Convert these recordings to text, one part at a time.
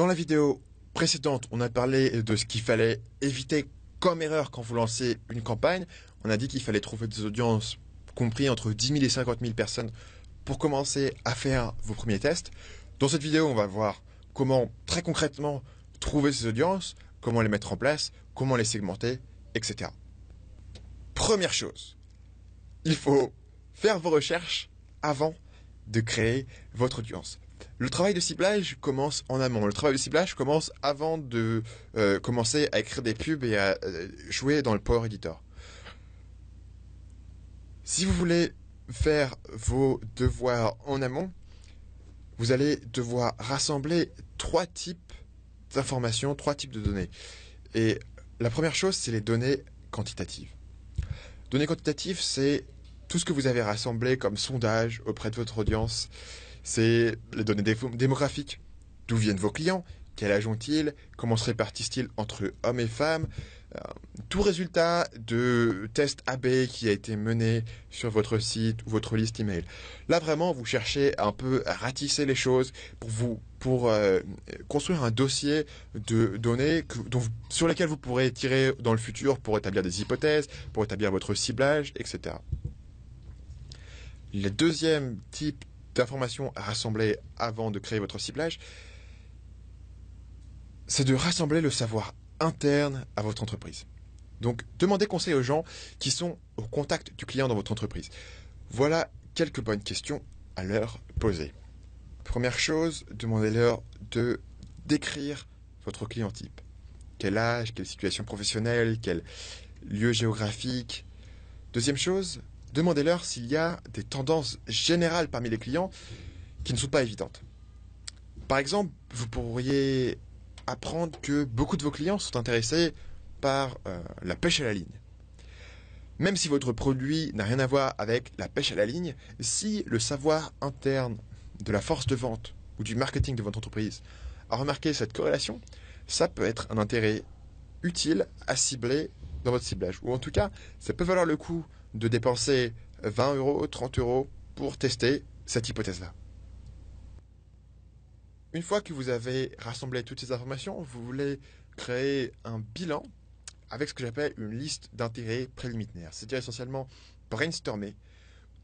Dans la vidéo précédente, on a parlé de ce qu'il fallait éviter comme erreur quand vous lancez une campagne. On a dit qu'il fallait trouver des audiences compris entre 10 000 et 50 000 personnes pour commencer à faire vos premiers tests. Dans cette vidéo, on va voir comment très concrètement trouver ces audiences, comment les mettre en place, comment les segmenter, etc. Première chose, il faut faire vos recherches avant de créer votre audience. Le travail de ciblage commence en amont. Le travail de ciblage commence avant de euh, commencer à écrire des pubs et à euh, jouer dans le Power Editor. Si vous voulez faire vos devoirs en amont, vous allez devoir rassembler trois types d'informations, trois types de données. Et la première chose, c'est les données quantitatives. Données quantitatives, c'est tout ce que vous avez rassemblé comme sondage auprès de votre audience. C'est les données démographiques. D'où viennent vos clients? Quel âge ont-ils? Comment se répartissent-ils entre hommes et femmes? Euh, Tout résultat de test AB qui a été mené sur votre site ou votre liste email. Là vraiment, vous cherchez un peu à ratisser les choses pour vous pour euh, construire un dossier de données sur lesquelles vous pourrez tirer dans le futur pour établir des hypothèses, pour établir votre ciblage, etc. Le deuxième type d'informations à rassembler avant de créer votre ciblage, c'est de rassembler le savoir interne à votre entreprise. Donc, demandez conseil aux gens qui sont au contact du client dans votre entreprise. Voilà quelques bonnes questions à leur poser. Première chose, demandez-leur de décrire votre client type. Quel âge, quelle situation professionnelle, quel lieu géographique. Deuxième chose, demandez-leur s'il y a des tendances générales parmi les clients qui ne sont pas évidentes. Par exemple, vous pourriez apprendre que beaucoup de vos clients sont intéressés par euh, la pêche à la ligne. Même si votre produit n'a rien à voir avec la pêche à la ligne, si le savoir interne de la force de vente ou du marketing de votre entreprise a remarqué cette corrélation, ça peut être un intérêt utile à cibler dans votre ciblage. Ou en tout cas, ça peut valoir le coup de dépenser 20 euros, 30 euros pour tester cette hypothèse-là. Une fois que vous avez rassemblé toutes ces informations, vous voulez créer un bilan avec ce que j'appelle une liste d'intérêts préliminaires. C'est-à-dire essentiellement brainstormer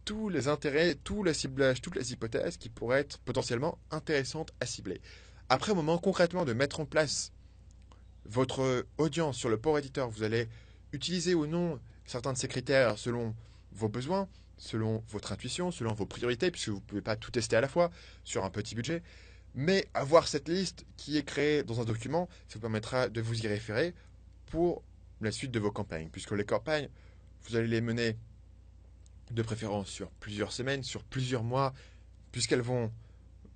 tous les intérêts, tous les ciblages, toutes les hypothèses qui pourraient être potentiellement intéressantes à cibler. Après, au moment concrètement de mettre en place votre audience sur le port éditeur, vous allez utiliser ou non certains de ces critères selon vos besoins, selon votre intuition, selon vos priorités, puisque vous ne pouvez pas tout tester à la fois sur un petit budget. Mais avoir cette liste qui est créée dans un document, ça vous permettra de vous y référer pour la suite de vos campagnes, puisque les campagnes, vous allez les mener de préférence sur plusieurs semaines, sur plusieurs mois, puisqu'elles vont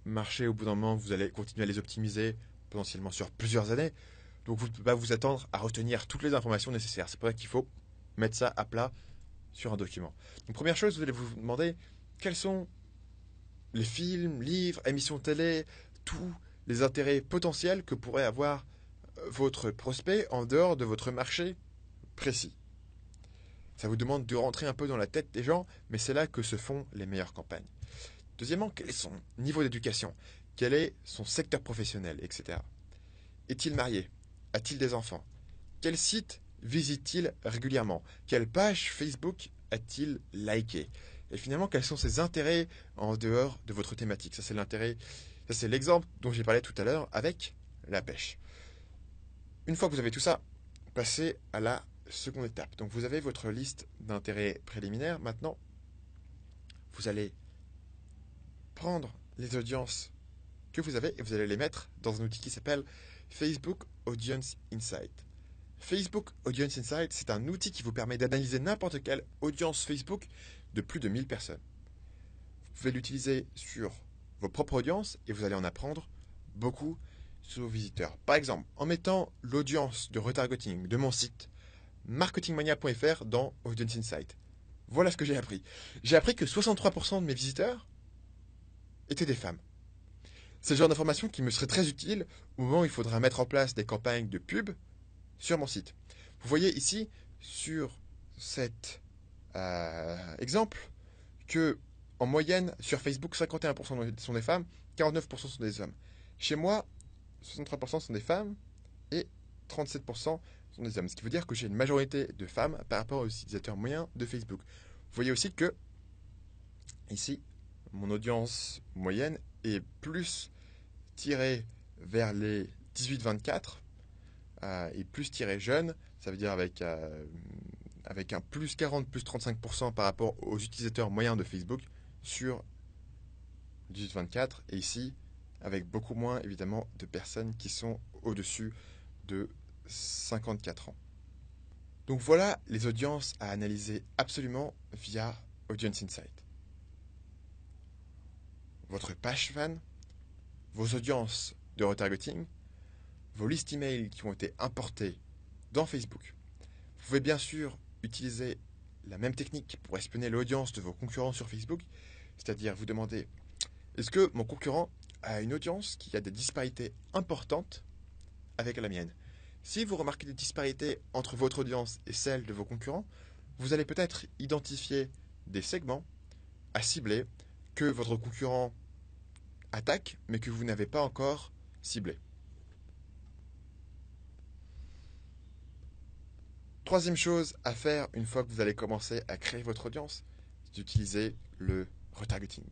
marcher au bout d'un moment, vous allez continuer à les optimiser potentiellement sur plusieurs années. Donc vous ne pouvez pas vous attendre à retenir toutes les informations nécessaires. C'est pour ça qu'il faut mettre ça à plat sur un document. Première chose, vous allez vous demander quels sont les films, livres, émissions télé, tous les intérêts potentiels que pourrait avoir euh, votre prospect en dehors de votre marché précis? Ça vous demande de rentrer un peu dans la tête des gens, mais c'est là que se font les meilleures campagnes. Deuxièmement, quel est son niveau d'éducation? Quel est son secteur professionnel, etc. Est-il marié? A-t-il des enfants? Quel site visite-t-il régulièrement? Quelle page Facebook a-t-il liké Et finalement, quels sont ses intérêts en dehors de votre thématique? Ça, c'est l'intérêt. Ça, c'est l'exemple dont j'ai parlé tout à l'heure avec la pêche. Une fois que vous avez tout ça, passez à la seconde étape. Donc, vous avez votre liste d'intérêts préliminaires. Maintenant, vous allez prendre les audiences que vous avez et vous allez les mettre dans un outil qui s'appelle Facebook Audience Insight. Facebook Audience Insight, c'est un outil qui vous permet d'analyser n'importe quelle audience Facebook de plus de 1000 personnes. Vous pouvez l'utiliser sur vos propres audiences et vous allez en apprendre beaucoup sur vos visiteurs. Par exemple, en mettant l'audience de retargeting de mon site marketingmania.fr dans Audience Insight. Voilà ce que j'ai appris. J'ai appris que 63% de mes visiteurs étaient des femmes. C'est le genre d'information qui me serait très utile au moment où il faudra mettre en place des campagnes de pub sur mon site. Vous voyez ici sur cet euh, exemple que en moyenne sur Facebook 51% sont des femmes, 49% sont des hommes. Chez moi, 63% sont des femmes et 37% sont des hommes. Ce qui veut dire que j'ai une majorité de femmes par rapport aux utilisateurs moyens de Facebook. Vous voyez aussi que ici, mon audience moyenne est plus tirée vers les 18-24 euh, et plus tirée jeune, ça veut dire avec, euh, avec un plus 40, plus 35% par rapport aux utilisateurs moyens de Facebook sur 18-24 et ici avec beaucoup moins évidemment de personnes qui sont au-dessus de 54 ans. Donc voilà les audiences à analyser absolument via Audience Insight. Votre page fan, vos audiences de retargeting, vos listes email qui ont été importées dans Facebook. Vous pouvez bien sûr utiliser la même technique pour espionner l'audience de vos concurrents sur Facebook, c'est-à-dire vous demander est-ce que mon concurrent a une audience qui a des disparités importantes avec la mienne? Si vous remarquez des disparités entre votre audience et celle de vos concurrents, vous allez peut-être identifier des segments à cibler que votre concurrent attaque mais que vous n'avez pas encore ciblé. Troisième chose à faire une fois que vous allez commencer à créer votre audience, c'est d'utiliser le retargeting.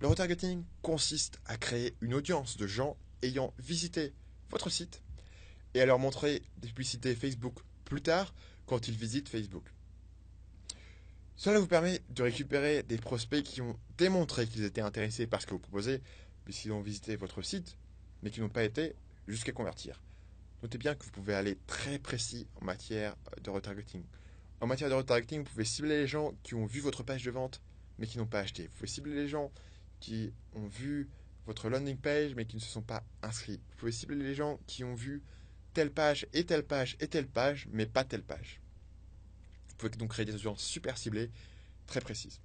Le retargeting consiste à créer une audience de gens ayant visité votre site et à leur montrer des publicités Facebook plus tard quand ils visitent Facebook. Cela vous permet de récupérer des prospects qui ont démontré qu'ils étaient intéressés par ce que vous proposez, puisqu'ils ont visité votre site, mais qui n'ont pas été jusqu'à convertir. Notez bien que vous pouvez aller très précis en matière de retargeting. En matière de retargeting, vous pouvez cibler les gens qui ont vu votre page de vente mais qui n'ont pas acheté. Vous pouvez cibler les gens qui ont vu votre landing page mais qui ne se sont pas inscrits. Vous pouvez cibler les gens qui ont vu telle page et telle page et telle page mais pas telle page. Vous pouvez donc créer des audiences super ciblées, très précises.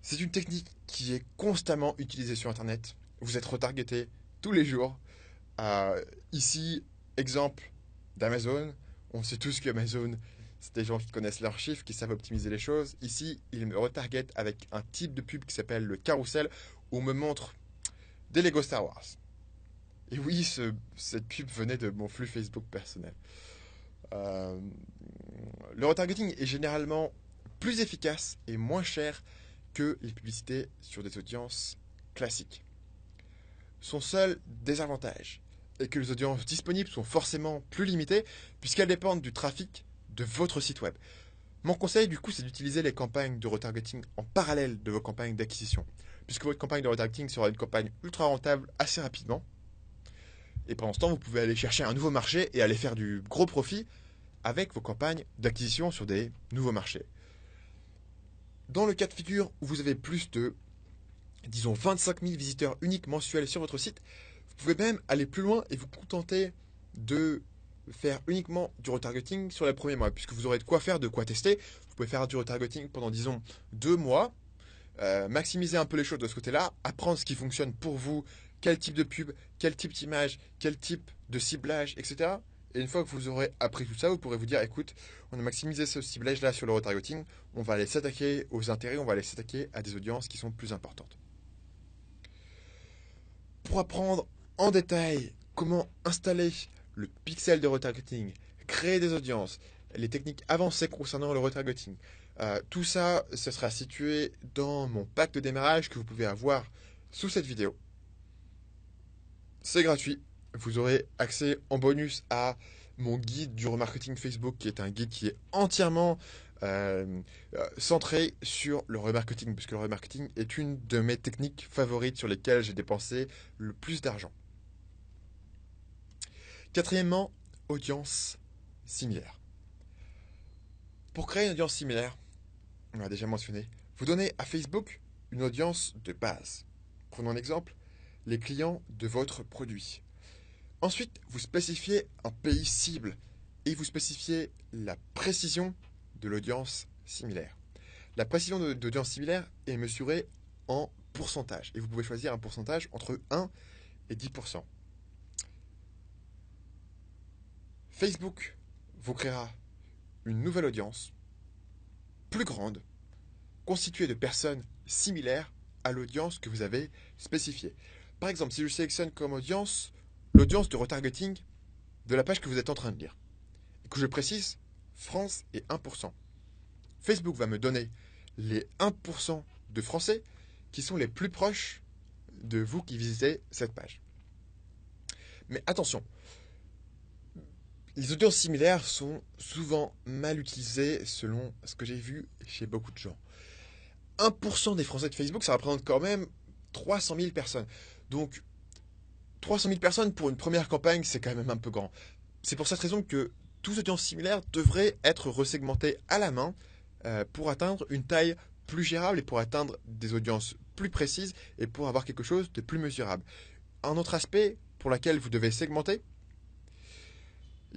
C'est une technique qui est constamment utilisée sur Internet. Vous êtes retargeté tous les jours euh, ici, exemple d'Amazon. On sait tous qu'Amazon, c'est des gens qui connaissent leurs chiffres, qui savent optimiser les choses. Ici, il me retarget avec un type de pub qui s'appelle le carrousel, où on me montre des Lego Star Wars. Et oui, cette pub venait de mon flux Facebook personnel. Euh, le retargeting est généralement plus efficace et moins cher que les publicités sur des audiences classiques. Son seul désavantage et que les audiences disponibles sont forcément plus limitées puisqu'elles dépendent du trafic de votre site web. Mon conseil du coup c'est d'utiliser les campagnes de retargeting en parallèle de vos campagnes d'acquisition puisque votre campagne de retargeting sera une campagne ultra rentable assez rapidement. Et pendant ce temps, vous pouvez aller chercher un nouveau marché et aller faire du gros profit avec vos campagnes d'acquisition sur des nouveaux marchés. Dans le cas de figure où vous avez plus de, disons, 25 000 visiteurs uniques mensuels sur votre site, vous pouvez même aller plus loin et vous contenter de faire uniquement du retargeting sur les premiers mois, puisque vous aurez de quoi faire, de quoi tester. Vous pouvez faire du retargeting pendant, disons, deux mois, euh, maximiser un peu les choses de ce côté-là, apprendre ce qui fonctionne pour vous, quel type de pub, quel type d'image, quel type de ciblage, etc. Et une fois que vous aurez appris tout ça, vous pourrez vous dire, écoute, on a maximisé ce ciblage-là sur le retargeting, on va aller s'attaquer aux intérêts, on va aller s'attaquer à des audiences qui sont plus importantes. Pour apprendre en détail comment installer le pixel de retargeting, créer des audiences, les techniques avancées concernant le retargeting. Euh, tout ça, ce sera situé dans mon pack de démarrage que vous pouvez avoir sous cette vidéo. C'est gratuit. Vous aurez accès en bonus à mon guide du remarketing Facebook, qui est un guide qui est entièrement euh, euh, centré sur le remarketing, puisque le remarketing est une de mes techniques favorites sur lesquelles j'ai dépensé le plus d'argent. Quatrièmement, audience similaire. Pour créer une audience similaire, on l'a déjà mentionné, vous donnez à Facebook une audience de base. Prenons un exemple, les clients de votre produit. Ensuite, vous spécifiez un pays cible et vous spécifiez la précision de l'audience similaire. La précision d'audience similaire est mesurée en pourcentage et vous pouvez choisir un pourcentage entre 1 et 10%. Facebook vous créera une nouvelle audience, plus grande, constituée de personnes similaires à l'audience que vous avez spécifiée. Par exemple, si je sélectionne comme audience l'audience de retargeting de la page que vous êtes en train de lire, et que je précise France et 1%, Facebook va me donner les 1% de Français qui sont les plus proches de vous qui visitez cette page. Mais attention, les audiences similaires sont souvent mal utilisées selon ce que j'ai vu chez beaucoup de gens. 1% des Français de Facebook, ça représente quand même 300 000 personnes. Donc, 300 000 personnes pour une première campagne, c'est quand même un peu grand. C'est pour cette raison que tous audiences similaires devraient être resegmentés à la main euh, pour atteindre une taille plus gérable et pour atteindre des audiences plus précises et pour avoir quelque chose de plus mesurable. Un autre aspect pour lequel vous devez segmenter,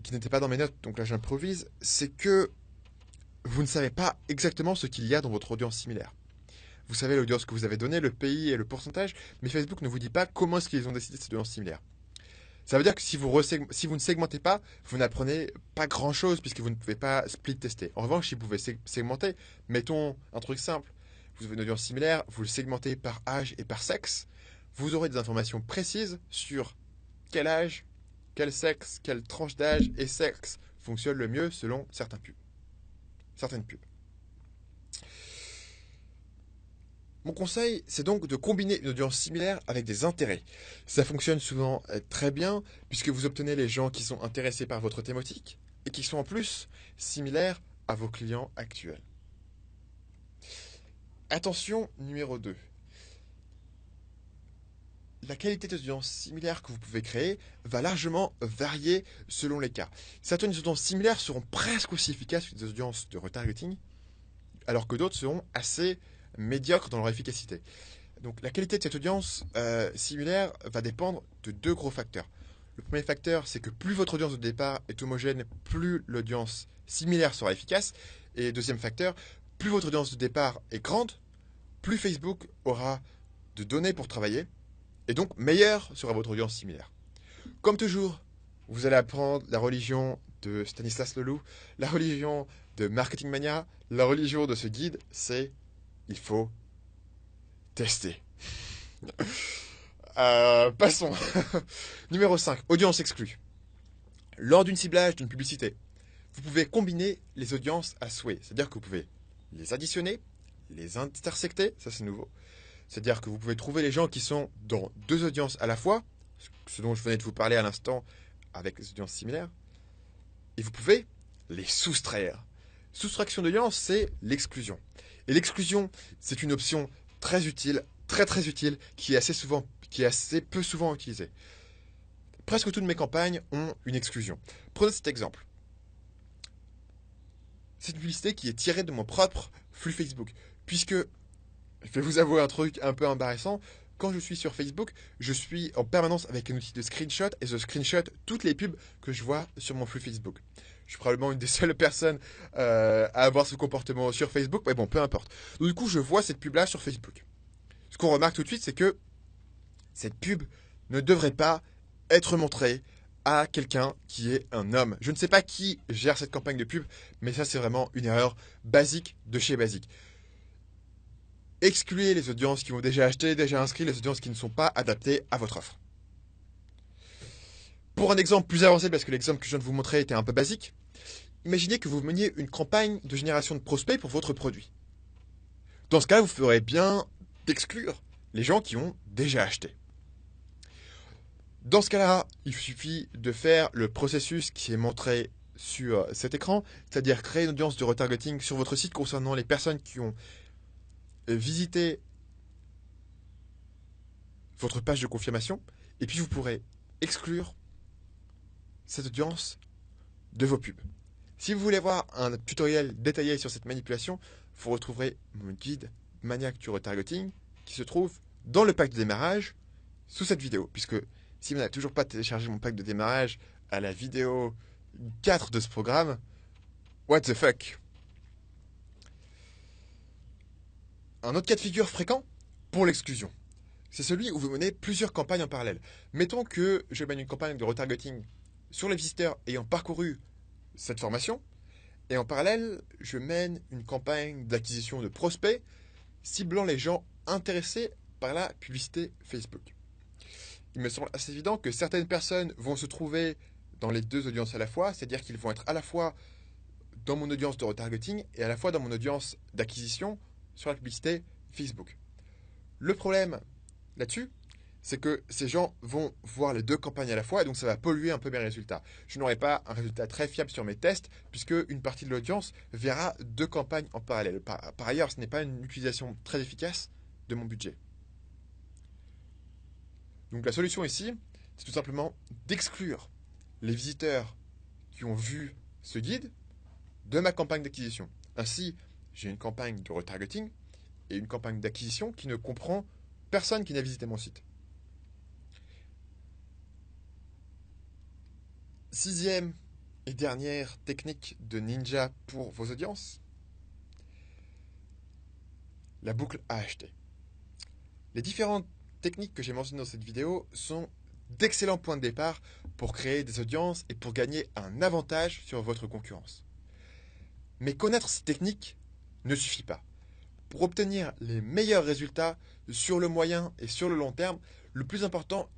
qui n'était pas dans mes notes, donc là j'improvise, c'est que vous ne savez pas exactement ce qu'il y a dans votre audience similaire. Vous savez l'audience que vous avez donnée, le pays et le pourcentage, mais Facebook ne vous dit pas comment est-ce qu'ils ont décidé cette audience similaire. Ça veut dire que si vous, si vous ne segmentez pas, vous n'apprenez pas grand-chose puisque vous ne pouvez pas split tester. En revanche, si vous pouvez segmenter, mettons un truc simple. Vous avez une audience similaire, vous le segmentez par âge et par sexe, vous aurez des informations précises sur quel âge, quel sexe, quelle tranche d'âge et sexe fonctionne le mieux selon certains pubs. Certaines pubs. Mon conseil, c'est donc de combiner une audience similaire avec des intérêts. Ça fonctionne souvent euh, très bien puisque vous obtenez les gens qui sont intéressés par votre thématique et qui sont en plus similaires à vos clients actuels. Attention numéro 2 la qualité d'audience similaire que vous pouvez créer va largement varier selon les cas. Certaines audiences similaires seront presque aussi efficaces que des audiences de retargeting, alors que d'autres seront assez médiocres dans leur efficacité. Donc la qualité de cette audience euh, similaire va dépendre de deux gros facteurs. Le premier facteur, c'est que plus votre audience de départ est homogène, plus l'audience similaire sera efficace. Et deuxième facteur, plus votre audience de départ est grande, plus Facebook aura de données pour travailler, et donc meilleure sera votre audience similaire. Comme toujours, vous allez apprendre la religion de Stanislas Leloup, la religion de Marketing Mania, la religion de ce guide, c'est il faut tester. Euh, passons. Numéro 5, audience exclue. Lors d'une ciblage d'une publicité, vous pouvez combiner les audiences à souhait. C'est-à-dire que vous pouvez les additionner, les intersecter, ça c'est nouveau, c'est-à-dire que vous pouvez trouver les gens qui sont dans deux audiences à la fois, ce dont je venais de vous parler à l'instant avec les audiences similaires, et vous pouvez les soustraire. Soustraction d'audience, c'est l'exclusion. Et l'exclusion, c'est une option très utile, très très utile, qui est assez souvent, qui est assez peu souvent utilisée. Presque toutes mes campagnes ont une exclusion. Prenez cet exemple. C'est une publicité qui est tirée de mon propre flux Facebook, puisque je vais vous avouer un truc un peu embarrassant. Quand je suis sur Facebook, je suis en permanence avec un outil de screenshot et je screenshot toutes les pubs que je vois sur mon flux Facebook. Je suis probablement une des seules personnes euh, à avoir ce comportement sur Facebook, mais bon, peu importe. Du coup, je vois cette pub-là sur Facebook. Ce qu'on remarque tout de suite, c'est que cette pub ne devrait pas être montrée à quelqu'un qui est un homme. Je ne sais pas qui gère cette campagne de pub, mais ça c'est vraiment une erreur basique de chez basique excluez les audiences qui ont déjà acheté, déjà inscrit, les audiences qui ne sont pas adaptées à votre offre. Pour un exemple plus avancé, parce que l'exemple que je viens de vous montrer était un peu basique, imaginez que vous meniez une campagne de génération de prospects pour votre produit. Dans ce cas, vous ferez bien d'exclure les gens qui ont déjà acheté. Dans ce cas-là, il suffit de faire le processus qui est montré sur cet écran, c'est-à-dire créer une audience de retargeting sur votre site concernant les personnes qui ont euh, visitez votre page de confirmation et puis vous pourrez exclure cette audience de vos pubs. Si vous voulez voir un tutoriel détaillé sur cette manipulation, vous retrouverez mon guide Maniac du retargeting qui se trouve dans le pack de démarrage sous cette vidéo. Puisque si vous n'avez toujours pas téléchargé mon pack de démarrage à la vidéo 4 de ce programme, what the fuck? Un autre cas de figure fréquent pour l'exclusion, c'est celui où vous menez plusieurs campagnes en parallèle. Mettons que je mène une campagne de retargeting sur les visiteurs ayant parcouru cette formation, et en parallèle, je mène une campagne d'acquisition de prospects ciblant les gens intéressés par la publicité Facebook. il me semble assez évident que certaines personnes vont se trouver dans les deux audiences à la fois, c'est-à-dire qu'ils vont être à la fois dans mon audience de retargeting et à la fois dans mon audience d'acquisition sur la publicité Facebook. Le problème là-dessus, c'est que ces gens vont voir les deux campagnes à la fois et donc ça va polluer un peu mes résultats. Je n'aurai pas un résultat très fiable sur mes tests puisque une partie de l'audience verra deux campagnes en parallèle. Par, ailleurs, ce n'est pas une utilisation très efficace de mon budget. Donc la solution ici, c'est tout simplement d'exclure les visiteurs qui ont vu ce guide de ma campagne d'acquisition. Ainsi, j'ai une campagne de retargeting et une campagne d'acquisition qui ne comprend personne qui n'a visité mon site. Sixième et dernière technique de Ninja pour vos audiences, la boucle à acheter. Les différentes techniques que j'ai mentionnées dans cette vidéo sont d'excellents points de départ pour créer des audiences et pour gagner un avantage sur votre concurrence. Mais connaître ces techniques ne suffit pas. Pour obtenir les meilleurs résultats sur le moyen et sur le long terme, le plus important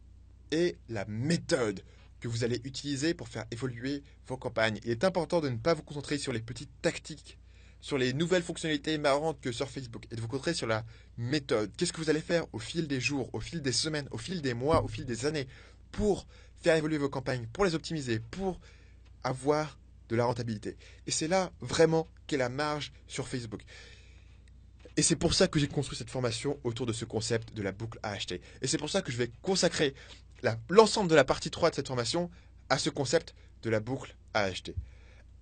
est la méthode que vous allez utiliser pour faire évoluer vos campagnes. Il est important de ne pas vous concentrer sur les petites tactiques, sur les nouvelles fonctionnalités marrantes que sur Facebook, et de vous concentrer sur la méthode? Qu'est-ce que vous allez faire au fil des jours, au fil des semaines, au fil des mois, au fil des années, pour faire évoluer vos campagnes, pour les optimiser, pour avoir de la rentabilité. Et c'est là vraiment qu'est la marge sur Facebook. Et c'est pour ça que j'ai construit cette formation autour de ce concept de la boucle à acheter. Et c'est pour ça que je vais consacrer l'ensemble de la partie 3 de cette formation à ce concept de la boucle à acheter.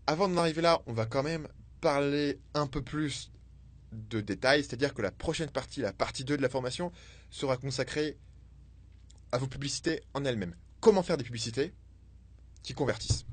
Avant d'en arriver là, on va quand même parler un peu plus de détails, c'est-à-dire que la prochaine partie, la partie 2 de la formation, sera consacrée à vos publicités en elles-mêmes. Comment faire des publicités qui convertissent?